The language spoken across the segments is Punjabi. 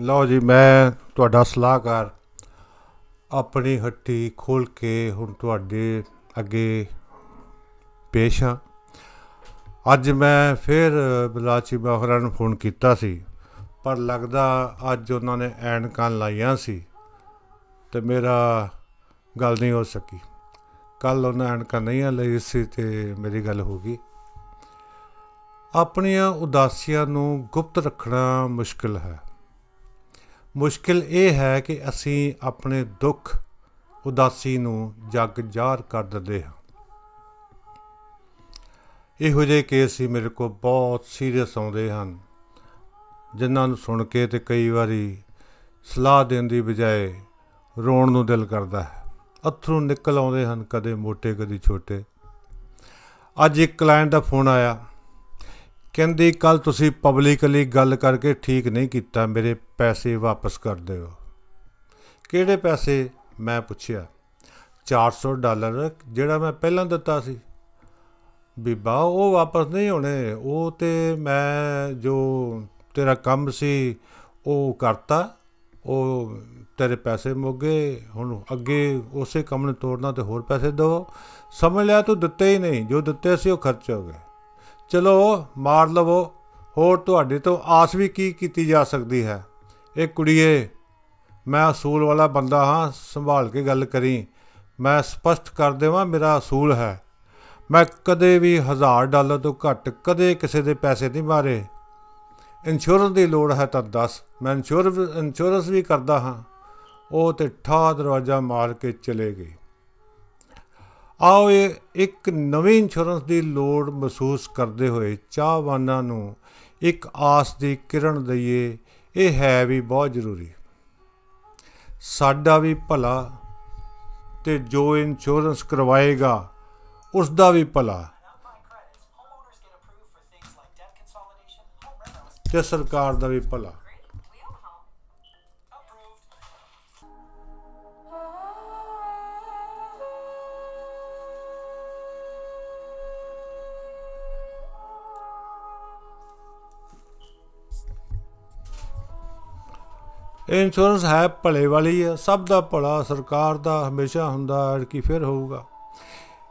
ਲਓ ਜੀ, ਮੈਂ ਤੁਹਾਡਾ ਸਲਾਹਕਾਰ ਆਪਣੀ ਹੱਟੀ ਖੋਲ ਕੇ ਹੁਣ ਤੁਹਾਡੇ ਅੱਗੇ ਪੇਸ਼ ਹਾਂ। ਅੱਜ ਮੈਂ ਫਿਰ ਬਲਾਚੀ ਬਾਖਰਾ ਨੂੰ ਫੋਨ ਕੀਤਾ ਸੀ, ਪਰ ਲੱਗਦਾ ਅੱਜ ਉਹਨਾਂ ਨੇ ਐਨਕਾਂ ਲਾਈਆਂ ਸੀ ਤੇ ਮੇਰਾ ਗੱਲ ਨਹੀਂ ਹੋ ਸਕੀ। ਕੱਲ ਉਹਨਾਂ ਐਨਕਾਂ ਨਹੀਂ ਲਈ ਸੀ ਤੇ ਮੇਰੀ ਗੱਲ ਹੋ ਗਈ। ਆਪਣੀਆਂ ਉਦਾਸੀਆਂ ਨੂੰ ਗੁਪਤ ਰੱਖਣਾ ਮੁਸ਼ਕਲ ਹੈ। ਮੁਸ਼ਕਿਲ ਇਹ ਹੈ ਕਿ ਅਸੀਂ ਆਪਣੇ ਦੁੱਖ, ਉਦਾਸੀ ਨੂੰ ਜਗ ਜ਼ਾਹਰ ਕਰ ਦਿੰਦੇ ਹਾਂ। ਇਹੋ ਜਿਹੇ ਕੇਸ ਹੀ ਮੇਰੇ ਕੋਲ ਬਹੁਤ ਸੀਰੀਅਸ ਆਉਂਦੇ ਹਨ, ਜਿਨ੍ਹਾਂ ਨੂੰ ਸੁਣ ਕੇ ਤੇ ਕਈ ਵਾਰੀ ਸਲਾਹ ਦੇਣ ਦੀ ਬਜਾਏ ਰੋਣ ਨੂੰ ਦਿਲ ਕਰਦਾ ਹੈ। ਅਥਰੂ ਨਿਕਲ ਆਉਂਦੇ ਹਨ ਕਦੇ ਮੋٹے ਕਦੇ ਛੋਟੇ। ਅੱਜ ਇੱਕ ਕਲਾਇੰਟ ਦਾ ਫੋਨ ਆਇਆ। ਕਹਿੰਦੀ ਕੱਲ ਤੁਸੀਂ ਪਬਲਿਕਲੀ ਗੱਲ ਕਰਕੇ ਠੀਕ ਨਹੀਂ ਕੀਤਾ, ਮੇਰੇ ਪੈਸੇ ਵਾਪਸ ਕਰ ਦਿਓ। ਕਿਹੜੇ ਪੈਸੇ? ਮੈਂ ਪੁੱਛਿਆ। 400 ਡਾਲਰ, ਜਿਹੜਾ ਮੈਂ ਪਹਿਲਾਂ ਦਿੱਤਾ ਸੀ। ਬੀਬਾ, ਉਹ ਵਾਪਸ ਨਹੀਂ ਹੋਣੇ। ਉਹ ਤੇ ਮੈਂ ਜੋ ਤੇਰਾ ਕੰਮ ਸੀ, ਉਹ ਕਰਤਾ। ਉਹ ਤੇਰੇ ਪੈਸੇ ਮੁੱਗੇ ਹੁਣ ਅੱਗੇ ਉਸੇ ਕੰਮ ਨੂੰ ਤੋੜਨਾ ਤੇ ਹੋਰ ਪੈਸੇ ਦਿਓ ਸਮਝ ਲਿਆ ਤੂੰ ਦਿੱਤੇ ਹੀ ਨਹੀਂ। ਜੋ ਦਿੱਤੇ ਸੀ ਉਹ ਖਰਚ ਹੋ ਗਏ। ਚਲੋ ਮਾਰ ਲਵੋ, ਹੋਰ ਤੁਹਾਡੇ ਤੋਂ ਆਸ ਵੀ ਕੀ ਕੀਤੀ ਜਾ ਸਕਦੀ ਹੈ? ਇਹ ਕੁੜੀਏ, ਮੈਂ ਅਸੂਲ ਵਾਲਾ ਬੰਦਾ ਹਾਂ, ਸੰਭਾਲ ਕੇ ਗੱਲ ਕਰੀ। ਮੈਂ ਸਪਸ਼ਟ ਕਰ ਦੇਵਾਂ, ਮੇਰਾ ਅਸੂਲ ਹੈ। ਮੈਂ ਕਦੇ ਵੀ 1000 ਡਾਲਰ ਤੋਂ ਘੱਟ ਕਦੇ ਕਿਸੇ ਦੇ ਪੈਸੇ ਨਹੀਂ ਮਾਰੇ। ਇੰਸ਼ੋਰੈਂਸ ਦੀ ਲੋੜ ਹੈ ਤਾਂ ਦੱਸ। ਮੈਂ ਇੰਸ਼ੋਰੈਂਸ ਇੰਸ਼ੋਰੈਂਸ ਵੀ ਕਰਦਾ ਹਾਂ। ਉਹ ਤੇ ਠਾ ਦਰਵਾਜ਼ਾ ਮਾਰ ਕੇ ਚਲੇ ਗਏ। ਆਓ ਇਹ ਇੱਕ ਨਵੀਂ ਇੰਸ਼ੋਰੈਂਸ ਦੀ ਲੋੜ ਮਹਿਸੂਸ ਕਰਦੇ ਹੋਏ ਚਾਹਵਾਨਾਂ ਨੂੰ ਇੱਕ ਆਸ ਦੀ ਕਿਰਨ ਦਈਏ, ਇਹ ਹੈ ਵੀ ਬਹੁਤ ਜ਼ਰੂਰੀ। ਸਾਡਾ ਵੀ ਭਲਾ ਤੇ ਜੋ ਇੰਸ਼ੋਰੈਂਸ ਕਰਵਾਏਗਾ ਉਸ ਦਾ ਵੀ ਭਲਾ। ਤੇ ਸਰਕਾਰ ਦਾ ਵੀ ਭਲਾ। ਇੰਸ਼ੋਰੈਂਸ ਹੈ ਭਲੇ ਵਾਲੀ ਹੈ, ਸਭ ਦਾ ਭਲਾ ਸਰਕਾਰ ਦਾ ਹਮੇਸ਼ਾ ਹੁੰਦਾ ਹੈ ਕਿ ਫਿਰ ਹੋਊਗਾ।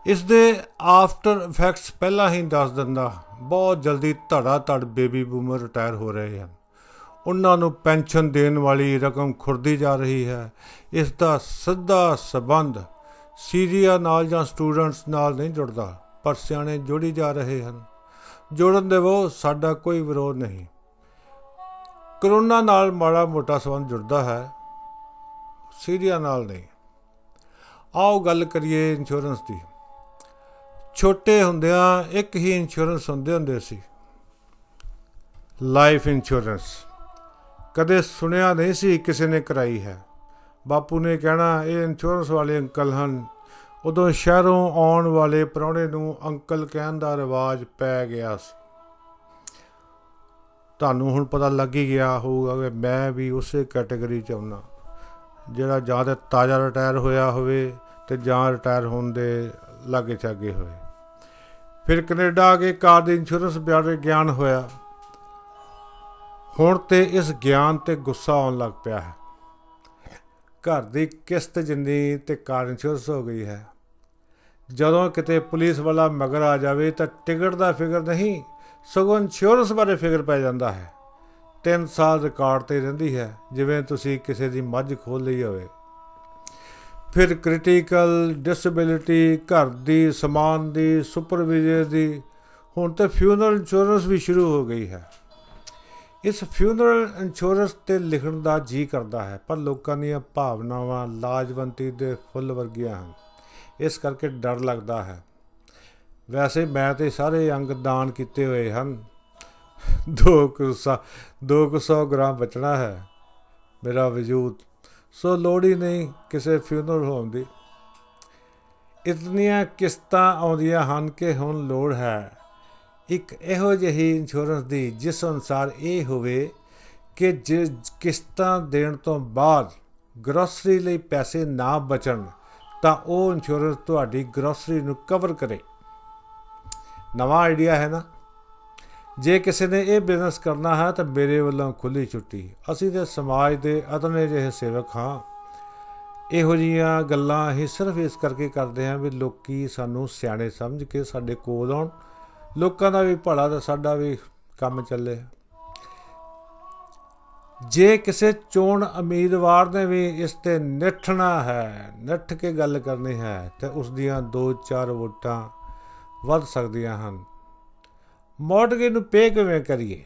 ਇਸ ਦੇ ਆਫਟਰ ਇਫੈਕਟਸ ਪਹਿਲਾਂ ਹੀ ਦੱਸ ਦਿੰਦਾ, ਬਹੁਤ ਜਲਦੀ ਧੜਾ ਧੜ ਬੇਬੀ ਬੂਮਰ ਰਿਟਾਇਰ ਹੋ ਰਹੇ ਹਨ। ਉਹਨਾਂ ਨੂੰ ਪੈਨਸ਼ਨ ਦੇਣ ਵਾਲੀ ਰਕਮ ਖੁਰਦੀ ਜਾ ਰਹੀ ਹੈ। ਇਸ ਦਾ ਸਿੱਧਾ ਸਬੰਧ ਸੀਰੀਆ ਨਾਲ ਜਾਂ ਸਟੂਡੈਂਟਸ ਨਾਲ ਨਹੀਂ ਜੁੜਦਾ, ਪਰ ਸਿਆਣੇ ਜੋੜੀ ਜਾ ਰਹੇ ਹਨ। ਜੋੜਨ ਦੇ ਉਹ ਸਾਡਾ ਕੋਈ ਵਿਰੋਧ ਨਹੀਂ। ਕਰੋਨਾ ਨਾਲ ਮਾੜਾ ਮੋਟਾ ਸੰਬੰਧ ਜੁੜਦਾ ਹੈ, ਸੀਰੀਆ ਨਾਲ ਨਹੀਂ। ਆਓ ਗੱਲ ਕਰੀਏ ਇੰਸ਼ੋਰੈਂਸ ਦੀ। ਛੋਟੇ ਹੁੰਦਿਆਂ ਇੱਕ ਹੀ ਇੰਸ਼ੋਰੈਂਸ ਹੁੰਦੇ ਹੁੰਦੇ ਸੀ। ਲਾਈਫ ਇੰਸ਼ੋਰੈਂਸ ਕਦੇ ਸੁਣਿਆ ਨਹੀਂ ਸੀ ਕਿਸੇ ਨੇ ਕਰਾਈ ਹੈ। ਬਾਪੂ ਨੇ ਕਹਿਣਾ, ਇਹ ਇੰਸ਼ੋਰੈਂਸ ਵਾਲੇ ਅੰਕਲ ਹਨ। ਉਦੋਂ ਸ਼ਹਿਰੋਂ ਆਉਣ ਵਾਲੇ ਪਰੌਣੇ ਨੂੰ ਅੰਕਲ ਕਹਿਣ ਦਾ ਰਿਵਾਜ ਪੈ ਗਿਆ ਸੀ। ਤੁਹਾਨੂੰ ਹੁਣ ਪਤਾ ਲੱਗ ਹੀ ਗਿਆ ਹੋਊਗਾ ਕਿ ਮੈਂ ਵੀ ਉਸੇ ਕੈਟਾਗਰੀ ਚ ਆਉਣਾ ਜਿਹੜਾ ਜਾਂ ਤਾਂ ਤਾਜ਼ਾ ਰਿਟਾਇਰ ਹੋਇਆ ਹੋਵੇ ਤੇ ਜਾਂ ਰਿਟਾਇਰ ਹੋਣ ਦੇ ਲਾਗੇ ਛਾਗੇ ਹੋਏ। ਫਿਰ ਕੈਨੇਡਾ ਆ ਕੇ ਕਾਰ ਦੇ ਇੰਸ਼ੋਰੈਂਸ ਬਾਰੇ ਗਿਆਨ ਹੋਇਆ। ਹੁਣ ਤੇ ਇਸ ਗਿਆਨ ਤੇ ਗੁੱਸਾ ਆਉਣ ਲੱਗ ਪਿਆ ਹੈ। ਘਰ ਦੀ ਕਿਸ਼ਤ ਜਿੰਨੀ ਤੇ ਕਾਰ ਇੰਸ਼ੋਰੈਂਸ ਹੋ ਗਈ ਹੈ। ਜਦੋਂ ਕਿਤੇ ਪੁਲਿਸ ਵਾਲਾ ਮਗਰ ਆ ਜਾਵੇ ਤਾਂ ਟਿਕਟ ਦਾ ਫਿਕਰ ਨਹੀਂ। ਸਗੋਂ ਇੰਸ਼ੋਰੈਂਸ ਬਾਰੇ ਫਿਕਰ ਪੈ ਜਾਂਦਾ ਹੈ। 3 ਸਾਲ ਰਿਕਾਰਡ ਤੇ ਰਹਿੰਦੀ ਹੈ, ਜਿਵੇਂ ਤੁਸੀਂ ਕਿਸੇ ਦੀ ਮੱਝ ਖੋਲ ਲਈ ਹੋਵੇ। ਫਿਰ ਕ੍ਰਿਟੀਕਲ ਡਿਸੇਬਿਲਿਟੀ ਘਰ ਦੀ, ਸਮਾਨ ਦੀ ਸੁਪਰਵਾਈਜ਼ਰ ਦੀ, ਹੁਣ ਤੇ ਫਿਊਨਰਲ ਇੰਸ਼ੋਰੈਂਸ ਵੀ ਸ਼ੁਰੂ ਹੋ ਗਈ ਹੈ। ਇਸ ਫਿਊਨਰਲ ਇੰਸ਼ੋਰੈਂਸ ਤੇ ਲਿਖਣ ਦਾ ਜੀ ਕਰਦਾ ਹੈ, ਪਰ ਲੋਕਾਂ ਦੀਆਂ ਭਾਵਨਾਵਾਂ ਲਾਜਵੰਤੀ ਦੇ ਫੁੱਲ ਵਰਗੀਆਂ ਹਨ। ਇਸ ਕਰਕੇ ਡਰ ਲੱਗਦਾ ਹੈ। ਵੈਸੇ ਮੈਂ ਤੇ ਸਾਰੇ ਅੰਗ ਦਾਨ ਕੀਤੇ ਹੋਏ ਹਨ। 200 200 ਗ੍ਰਾਮ ਬਚਣਾ ਹੈ ਮੇਰਾ ਵਜੂਦ। ਸੋ ਲੋੜ ਹੀ ਨਹੀਂ ਕਿਸੇ ਫਿਊਨਰਲ ਹੋਮ ਦੀ। ਇਤਨੀਆਂ ਕਿਸ਼ਤਾਂ ਆਉਂਦੀਆਂ ਹਨ ਕਿ ਹੁਣ ਲੋੜ ਹੈ। ਇੱਕ ਇਹੋ ਜਿਹੀ ਇੰਸ਼ੋਰੈਂਸ ਦੀ ਜਿਸ ਅਨੁਸਾਰ ਇਹ ਹੋਵੇ ਕਿ ਜੇ ਕਿਸ਼ਤਾਂ ਦੇਣ ਤੋਂ ਬਾਅਦ ਗਰੋਸਰੀ ਲਈ ਪੈਸੇ ਨਾ ਬਚਣ, ਤਾਂ ਉਹ ਇੰਸ਼ੋਰੈਂਸ ਤੁਹਾਡੀ ਗਰੋਸਰੀ ਨੂੰ ਕਵਰ ਕਰੇ। ਨਵਾਂ ਆਈਡੀਆ ਹੈ ਨਾ। ਜੇ ਕਿਸੇ ਨੇ ਇਹ ਬਿਜ਼ਨਸ ਕਰਨਾ ਹੈ ਤਾਂ ਮੇਰੇ ਵੱਲੋਂ ਖੁੱਲੀ ਛੁੱਟੀ। ਅਸੀਂ ਤੇ ਸਮਾਜ ਦੇ ਅਦਨੇ ਜਿਹੇ ਸੇਵਕ ਹਾਂ। ਇਹੋ ਜੀਆਂ ਗੱਲਾਂ ਅਸੀਂ ਸਿਰਫ ਇਸ ਕਰਕੇ ਕਰਦੇ ਹਾਂ ਵੀ ਲੋਕੀ ਸਾਨੂੰ ਸਿਆਣੇ ਸਮਝ ਕੇ ਸਾਡੇ ਕੋਲ ਆਉਣ। ਲੋਕਾਂ ਦਾ ਵੀ ਭਲਾ ਤੇ ਸਾਡਾ ਵੀ ਕੰਮ ਚੱਲੇ। ਜੇ ਕਿਸੇ ਚੋਣ ਉਮੀਦਵਾਰ ਨੇ ਵੀ ਇਸ ਤੇ ਨਿਠਣਾ ਹੈ, ਨਿਠ ਕੇ ਗੱਲ ਕਰਨੀ ਹੈ, ਤੇ ਉਸ ਦੀਆਂ 2-4 ਵੋਟਾਂ ਵੱਧ ਸਕਦੀਆਂ ਹਨ। ਮੌਟਗੇ ਨੂੰ ਪੇ ਕਿਵੇਂ ਕਰੀਏ?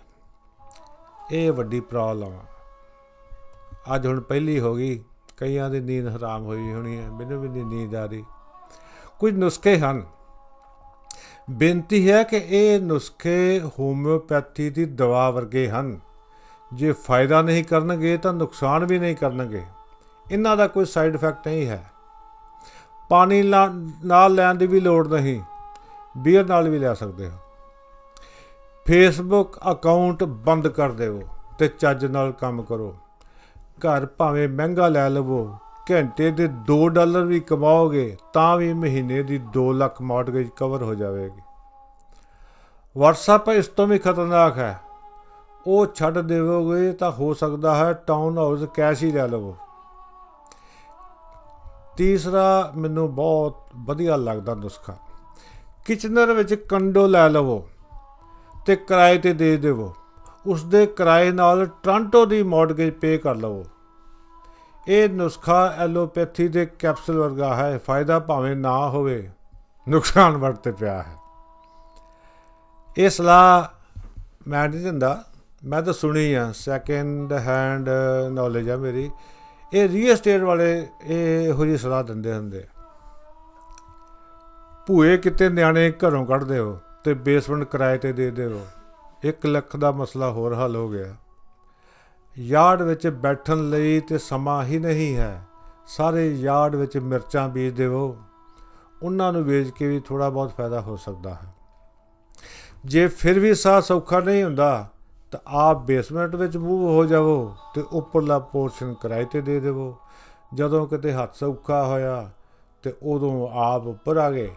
ਇਹ ਵੱਡੀ ਪ੍ਰੋਬਲਮ ਆ। ਅੱਜ ਹੁਣ ਪਹਿਲੀ ਹੋ ਗਈ। ਕਈਆਂ ਦੀ ਨੀਂਦ ਹਰਾਮ ਹੋਈ ਹੋਣੀ ਹੈ। ਮੈਨੂੰ ਵੀ ਨਹੀਂ ਨੀਂਦ ਆ ਰਹੀ। ਕੁਝ ਨੁਸਖੇ ਹਨ। ਬੇਨਤੀ ਹੈ ਕਿ ਇਹ ਨੁਸਖੇ ਹੋਮਿਓਪੈਥੀ ਦੀ ਦਵਾ ਵਰਗੇ ਹਨ। ਜੇ ਫਾਇਦਾ ਨਹੀਂ ਕਰਨਗੇ ਤਾਂ ਨੁਕਸਾਨ ਵੀ ਨਹੀਂ ਕਰਨਗੇ। ਇਹਨਾਂ ਦਾ ਕੋਈ ਸਾਈਡ ਇਫੈਕਟ ਨਹੀਂ ਹੈ। ਪਾਣੀ ਨਾਲ ਲੈਣ ਦੀ ਵੀ ਲੋੜ ਨਹੀਂ। ਬੀਅਰ ਨਾਲ ਵੀ ਲੈ ਸਕਦੇ ਹੋ। ਫੇਸਬੁੱਕ ਅਕਾਊਂਟ ਬੰਦ ਕਰ ਦਿਓ ਤੇ ਚੱਜ ਨਾਲ ਕੰਮ ਕਰੋ। ਘਰ ਭਾਵੇਂ ਮਹਿੰਗਾ ਲੈ ਲਵੋ, ਘੰਟੇ ਦੇ 2 ਡਾਲਰ ਵੀ ਕਮਾਓਗੇ ਤਾਂ ਵੀ ਮਹੀਨੇ ਦੀ 2 ਲੱਖ ਮਾਰਟਗੇਜ ਕਵਰ ਹੋ ਜਾਵੇਗੀ। WhatsApp ਇਸ ਤੋਂ ਵੀ ਖਤਰਨਾਕ ਹੈ। ਉਹ ਛੱਡ ਦੇਵੋਗੇ ਤਾਂ ਹੋ ਸਕਦਾ ਹੈ ਟਾਊਨ ਹਾਊਸ ਕੈਸ਼ ਹੀ ਲੈ ਲਵੋ। ਤੀਸਰਾ ਮੈਨੂੰ ਬਹੁਤ ਵਧੀਆ ਲੱਗਦਾ ਨੁਸਖਾ। ਕਿਚਨਰ ਵਿੱਚ ਕੰਡੋ ਲੈ ਲਵੋ ਤੇ ਕਿਰਾਏ ਤੇ ਦੇ ਦੇਵੋ। ਉਸ ਦੇ ਕਿਰਾਏ ਨਾਲ ਟ੍ਰਾਂਟੋ ਦੀ ਮਾਰਟਗੇਜ ਪੇ ਕਰ ਲਵੋ। ਇਹ ਨੁਸਖਾ ਐਲੋਪੈਥੀ ਦੇ ਕੈਪਸੂਲ ਵਰਗਾ ਹੈ। ਫਾਇਦਾ ਭਾਵੇਂ ਨਾ ਹੋਵੇ, ਨੁਕਸਾਨ ਵਰਤੇ ਪਿਆ ਹੈ। ਇਹ ਸਲਾਹ ਮੈਂ ਨਹੀਂ ਦਿੰਦਾ। ਮੈਂ ਤਾਂ ਸੁਣੀ ਆ। ਸੈਕੰਡ ਹੈਂਡ ਨੌਲੇਜ ਆ ਮੇਰੀ। ਇਹ ਰੀਅਲ ਏਸਟੇਟ ਵਾਲੇ ਇਹ ਇਹੋ ਜਿਹੀ ਸਲਾਹ ਦਿੰਦੇ ਹੁੰਦੇ ਭੂਏ ਕਿਤੇ ਨਿਆਣੇ ਘਰੋਂ ਕੱਢਦੇ ਹੋ ਤੇ ਬੇਸਮੈਂਟ ਕਿਰਾਏ ਤੇ ਦੇ ਦਿਓ। 1 ਲੱਖ ਦਾ ਮਸਲਾ ਹੋਰ ਹੱਲ ਹੋ ਗਿਆ। ਯਾਰਡ ਵਿੱਚ ਬੈਠਣ ਲਈ ਤੇ ਸਮਾਂ ਹੀ ਨਹੀਂ ਹੈ। ਸਾਰੇ ਯਾਰਡ ਵਿੱਚ ਮਿਰਚਾਂ ਬੀਜ ਦੇਵੋ। ਉਹਨਾਂ ਨੂੰ ਵੇਚ ਕੇ ਵੀ ਥੋੜਾ ਬਹੁਤ ਫਾਇਦਾ ਹੋ ਸਕਦਾ ਹੈ। ਜੇ ਫਿਰ ਵੀ ਸਾਹ ਸੌਖਾ ਨਹੀਂ ਹੁੰਦਾ, ਤਾਂ ਆਪ ਬੇਸਮੈਂਟ ਵਿੱਚ ਮੂਵ ਹੋ ਜਾਵੋ ਤੇ ਉੱਪਰਲਾ ਪੋਰਸ਼ਨ ਕਿਰਾਏ ਤੇ ਦੇ ਦੇਵੋ। ਜਦੋਂ ਕਿਤੇ ਹੱਥ ਸੌਖਾ ਹੋਇਆ ਤੇ ਉਦੋਂ ਆਪ ਉੱਪਰ ਆ ਗਏ।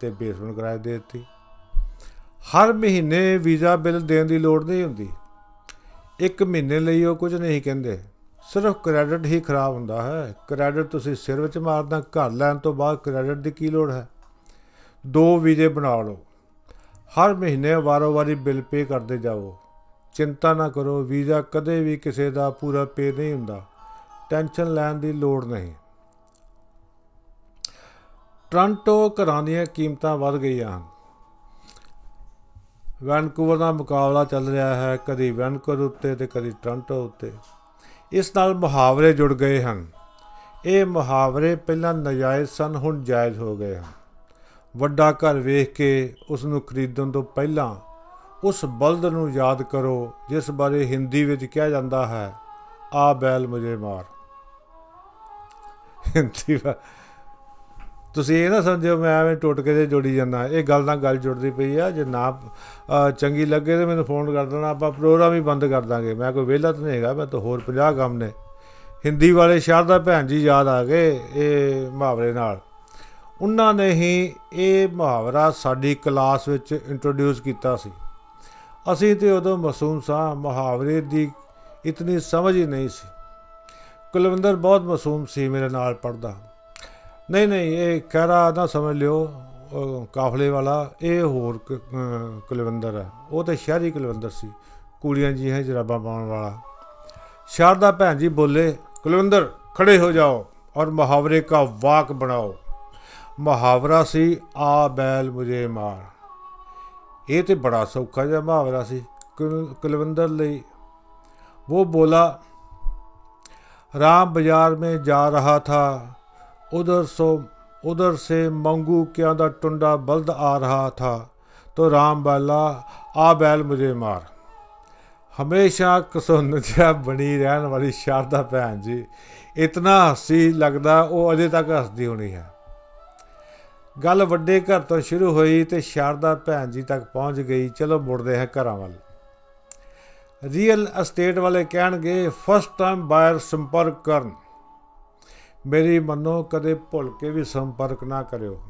ਤੇ ਬੇਸਮੈਂਟ ਕਿਰਾਏ ਦੇ ਦਿੱਤੀ। ਹਰ ਮਹੀਨੇ ਵੀਜ਼ਾ ਬਿੱਲ ਦੇਣ ਦੀ ਲੋੜ ਨਹੀਂ ਹੁੰਦੀ। ਇੱਕ ਮਹੀਨੇ ਲਈ ਉਹ ਕੁਝ ਨਹੀਂ ਕਹਿੰਦੇ। ਸਿਰਫ ਕ੍ਰੈਡਿਟ ਹੀ ਖਰਾਬ ਹੁੰਦਾ ਹੈ। ਕ੍ਰੈਡਿਟ ਤੁਸੀਂ ਸਿਰ ਵਿੱਚ ਮਾਰਦਾ ਘਰ ਲੈਣ ਤੋਂ ਬਾਅਦ ਕ੍ਰੈਡਿਟ ਦੀ ਕੀ ਲੋੜ ਹੈ? ਦੋ ਵੀਜ਼ੇ ਬਣਾ ਲਓ। ਹਰ ਮਹੀਨੇ ਵਾਰੋ-ਵਾਰੀ ਬਿੱਲ ਪੇ ਕਰਦੇ ਜਾਓ। ਚਿੰਤਾ ਨਾ ਕਰੋ, ਵੀਜ਼ਾ ਕਦੇ ਵੀ ਕਿਸੇ ਦਾ ਪੂਰਾ ਪੇ ਨਹੀਂ ਹੁੰਦਾ। ਟੈਨਸ਼ਨ ਲੈਣ ਦੀ ਲੋੜ ਨਹੀਂ। ਟ੍ਰਾਂਟੋ ਘਰਾਂ ਦੀਆਂ ਕੀਮਤਾਂ ਵੱਧ ਗਈਆਂ ਹਨ। ਵੈਨਕੂਵਰ ਦਾ ਮੁਕਾਬਲਾ ਚੱਲ ਰਿਹਾ ਹੈ, ਕਦੀ ਵੈਨਕੂਵਰ ਉੱਤੇ ਤੇ ਕਦੀ ਟ੍ਰਾਂਟੋ ਉੱਤੇ। ਇਸ ਨਾਲ ਮੁਹਾਵਰੇ ਜੁੜ ਗਏ ਹਨ। ਇਹ ਮੁਹਾਵਰੇ ਪਹਿਲਾਂ ਨਜਾਇਜ਼ ਸਨ, ਹੁਣ ਜਾਇਜ਼ ਹੋ ਗਏ ਹਨ। ਵੱਡਾ ਘਰ ਵੇਖ ਕੇ ਉਸ ਨੂੰ ਖਰੀਦਣ ਤੋਂ ਪਹਿਲਾਂ ਉਸ ਬਲਦ ਨੂੰ ਯਾਦ ਕਰੋ, ਜਿਸ ਬਾਰੇ ਹਿੰਦੀ ਵਿੱਚ ਕਿਹਾ ਜਾਂਦਾ ਹੈ, ਆ ਬੈਲ ਮੁਝੇ ਮਾਰ। ਹਿੰਦੀ ਤੁਸੀਂ ਇਹ ਨਾ ਸਮਝਿਓ, ਮੈਂ ਐਵੇਂ ਟੁੱਟਕੇ ਦੇ ਜੋੜੀ ਜਾਂਦਾ। ਇਹ ਗੱਲ ਨਾਲ ਗੱਲ ਜੁੜਦੀ ਪਈ ਆ, ਜੇ ਨਾ ਚੰਗੀ ਲੱਗੇ ਤੇ ਮੈਨੂੰ ਫੋਨ ਕਰ ਦੇਣਾ, ਆਪਾਂ ਪ੍ਰੋਗਰਾਮ ਹੀ ਬੰਦ ਕਰ ਦਾਂਗੇ। ਮੈਂ ਕੋਈ ਵਿਹਲਾ ਤਾਂ ਨਹੀਂ ਹੈਗਾ, ਮੈਂ ਤਾਂ ਹੋਰ 50 ਕੰਮ ਨੇ। ਹਿੰਦੀ ਵਾਲੇ ਸ਼ਾਰਦਾ ਭੈਣ ਜੀ ਯਾਦ ਆ ਗਏ, ਇਹ ਮੁਹਾਵਰੇ ਨਾਲ। ਉਹਨਾਂ ਨੇ ਹੀ ਇਹ ਮੁਹਾਵਰਾ ਸਾਡੀ ਕਲਾਸ ਵਿੱਚ ਇੰਟਰੋਡਿਊਸ ਕੀਤਾ ਸੀ। ਅਸੀਂ ਤੇ ਉਦੋਂ ਮਾਸੂਮ ਸਾਂ, ਮੁਹਾਵਰੇ ਦੀ ਇਤਨੀ ਸਮਝ ਹੀ ਨਹੀਂ ਸੀ। ਕੁਲਵਿੰਦਰ ਬਹੁਤ ਮਾਸੂਮ ਸੀ ਮੇਰੇ ਨਾਲ ਪੜਦਾ ਨਹੀਂ ਨਹੀਂ ਇਹ ਕਹਿਰਾ ਨਾ ਸਮਝ ਲਿਓ ਕਾਫਲੇ ਵਾਲਾ ਇਹ ਹੋਰ ਕੁਲਵਿੰਦਰ ਹੈ ਉਹ ਤੇ ਸ਼ਹਿਰੀ ਕੁਲਵਿੰਦਰ ਸੀ ਕੁੜੀਆਂ ਜੀ ਹੈ ਜਰਾਬਾਂ ਪਾਉਣ ਵਾਲਾ ਸ਼ਾਰਦਾ ਭੈਣ ਜੀ ਬੋਲੇ ਕੁਲਵਿੰਦਰ ਖੜੇ ਹੋ ਜਾਓ ਔਰ ਮੁਹਾਵਰੇ ਦਾ ਵਾਕ ਬਣਾਓ ਮੁਹਾਵਰਾ ਸੀ ਆ ਬੈਲ ਮੁਝੇ ਮਾਰ ਇਹ ਤੇ ਬੜਾ ਸੌਖਾ ਜਿਹਾ ਮੁਹਾਵਰਾ ਸੀ ਕੁਲਵਿੰਦਰ ਲਈ ਉਹ ਬੋਲਾ राम बाजार में जा रहा था उधर सो उधर से मंगू क्या दा टुंडा बल्द आ रहा था तो राम बाला आ बैल मुझे मार ਹਮੇਸ਼ਾ ਕਸੁੰਨ ਜਿਹਾ ਬਣੀ ਰਹਿਣ ਵਾਲੀ ਸ਼ਾਰਦਾ ਭੈਣ ਜੀ ਇਤਨਾ ਹੱਸੀ ਲੱਗਦਾ ਉਹ ਅਜੇ ਤੱਕ ਹੱਸਦੀ ਹੋਣੀ ਹੈ ਗੱਲ ਵੱਡੇ ਘਰ ਤੋਂ ਸ਼ੁਰੂ ਹੋਈ ਤੇ ਸ਼ਾਰਦਾ ਭੈਣ ਜੀ ਤੱਕ ਪਹੁੰਚ ਗਈ ਚਲੋ ਮੁੜਦੇ ਹਾਂ ਘਰਾਂ ਵੱਲ ਰੀਅਲ ਅਸਟੇਟ ਵਾਲੇ ਕਹਿਣਗੇ ਫਸਟ ਟਾਈਮ ਬਾਇਰ ਸੰਪਰਕ ਕਰਨ ਮੇਰੀ ਮੰਨੋ ਕਦੇ ਭੁੱਲ ਕੇ ਵੀ ਸੰਪਰਕ ਨਾ ਕਰਿਓ।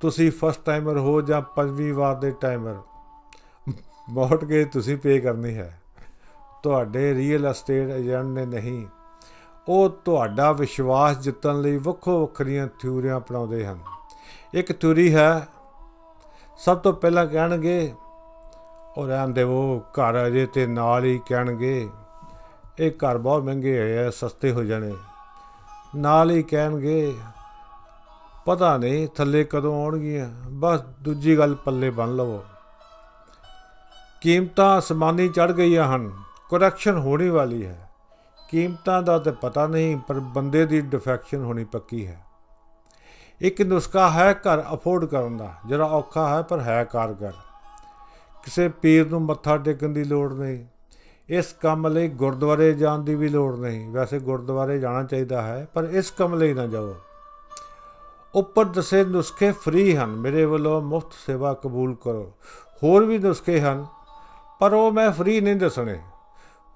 ਤੁਸੀਂ ਫਸਟ ਟਾਈਮਰ ਹੋ ਜਾਂ ਪੰਜਵੀਂ ਵਾਰ ਦੇ ਟਾਈਮਰ ਮੌਰਟਗੇਜ ਤੁਸੀਂ ਪੇ ਕਰਨੀ ਹੈ। ਤੁਹਾਡੇ ਰੀਅਲ ਏਸਟੇਟ ਏਜੰਟ ਨੇ ਨਹੀਂ, ਉਹ ਤੁਹਾਡਾ ਵਿਸ਼ਵਾਸ ਜਿੱਤਣ ਲਈ ਵੱਖੋ ਵੱਖਰੀਆਂ ਥਿਊਰੀਆਂ ਅਪਣਾਉਂਦੇ ਹਨ। ਇੱਕ ਥਿਊਰੀ ਹੈ, ਸਭ ਤੋਂ ਪਹਿਲਾਂ ਕਹਿਣਗੇ, ਉਹ ਰਹਿਣ ਦੇਵੋ ਘਰ ਅਜੇ ਤੇ ਨਾਲ ਹੀ ਕਹਿਣਗੇ, ਇਹ ਘਰ ਬਹੁਤ ਮਹਿੰਗੇ ਹੋਏ ਆ, ਸਸਤੇ ਹੋ ਜਾਣੇ। ਨਾਲ ਹੀ ਕਹਿਣਗੇ, ਪਤਾ ਨਹੀਂ ਥੱਲੇ ਕਦੋਂ ਆਉਣਗੀਆਂ, ਬਸ ਦੂਜੀ ਗੱਲ ਪੱਲੇ ਬੰਨ ਲਵੋ। ਕੀਮਤਾਂ ਅਸਮਾਨੀ ਚੜ ਗਈਆਂ ਹਨ ਕਰੈਕਸ਼ਨ ਹੋਣੀ ਵਾਲੀ ਹੈ। ਕੀਮਤਾਂ ਦਾ ਤੇ ਪਤਾ ਨਹੀਂ, ਪਰ ਬੰਦੇ ਦੀ ਡਿਫੈਕਸ਼ਨ ਹੋਣੀ ਪੱਕੀ ਹੈ। ਇੱਕ ਨੁਸਖਾ ਹੈ ਘਰ ਅਫੋਰਡ ਕਰਨ ਦਾ, ਜਿਹੜਾ ਔਖਾ ਹੈ ਪਰ ਹੈ ਕਾਰਗਰ। ਕਿਸੇ ਪੀਰ ਨੂੰ ਮੱਥਾ ਟੇਕਣ ਦੀ ਲੋੜ ਨਹੀਂ। ਇਸ ਕੰਮ ਲਈ ਗੁਰਦੁਆਰੇ ਜਾਣ ਦੀ ਵੀ ਲੋੜ ਨਹੀਂ। ਵੈਸੇ ਗੁਰਦੁਆਰੇ ਜਾਣਾ ਚਾਹੀਦਾ ਹੈ, ਪਰ ਇਸ ਕੰਮ ਲਈ ਨਾ ਜਾਓ ਉੱਪਰ ਦੱਸੇ ਨੁਸਖੇ ਫ੍ਰੀ ਹਨ। ਮੇਰੇ ਵੱਲੋਂ ਮੁਫਤ ਸੇਵਾ ਕਬੂਲ ਕਰੋ। ਹੋਰ ਵੀ ਨੁਸਖੇ ਹਨ, ਪਰ ਉਹ ਮੈਂ ਫ੍ਰੀ ਨਹੀਂ ਦੱਸਣੇ।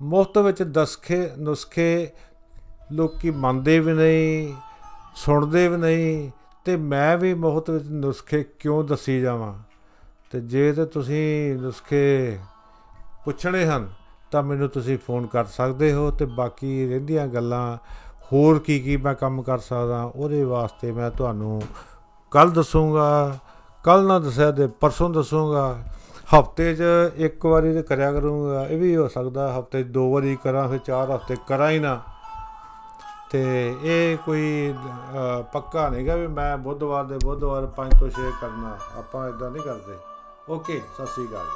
ਮੁਫਤ ਵਿੱਚ ਦਸਖੇ ਨੁਸਖੇ ਲੋਕੀ ਮੰਨਦੇ ਵੀ ਨਹੀਂ, ਸੁਣਦੇ ਵੀ ਨਹੀਂ, ਤੇ ਮੈਂ ਵੀ ਮੁਫਤ ਵਿੱਚ ਨੁਸਖੇ ਕਿਉਂ ਦੱਸੀ ਜਾਵਾਂ? ਤੇ ਜੇ ਤੇ ਤੁਸੀਂ ਨੁਸਖੇ ਪੁੱਛਣੇ ਹਨ ਤਾਂ ਮੈਨੂੰ ਤੁਸੀਂ ਫੋਨ ਕਰ ਸਕਦੇ ਹੋ ਤੇ ਬਾਕੀ ਰਹਿੰਦੀਆਂ ਗੱਲਾਂ ਹੋਰ ਕੀ ਕੀ ਮੈਂ ਕੰਮ ਕਰ ਸਕਦਾ ਉਹਦੇ ਵਾਸਤੇ ਮੈਂ ਤੁਹਾਨੂੰ ਕੱਲ ਦੱਸੂਗਾ ਕੱਲ ਨਾ ਦੱਸਿਆ ਤੇ ਪਰਸੋਂ ਦੱਸੂਗਾ। ਹਫ਼ਤੇ 'ਚ ਇੱਕ ਵਾਰੀ ਤੇ ਕਰਿਆ ਕਰੂੰਗਾ ਇਹ ਵੀ ਹੋ ਸਕਦਾ ਹਫ਼ਤੇ 'ਚ ਦੋ ਵਾਰੀ ਕਰਾਂ ਫਿਰ ਚਾਰ ਹਫ਼ਤੇ ਕਰਾਂ ਹੀ ਨਾ। ਤੇ ਇਹ ਕੋਈ ਅ, ਪੱਕਾ ਨਹੀਂਗਾ ਵੀ ਮੈਂ ਬੁੱਧਵਾਰ ਦੇ ਬੁੱਧਵਾਰ 5 ਤੋਂ 6 ਕਰਨਾ ਆਪਾਂ ਇਦਾਂ ਨਹੀਂ ਕਰਦੇ। ਓਕੇ ਸਤਿ ਸ੍ਰੀ ਅਕਾਲ।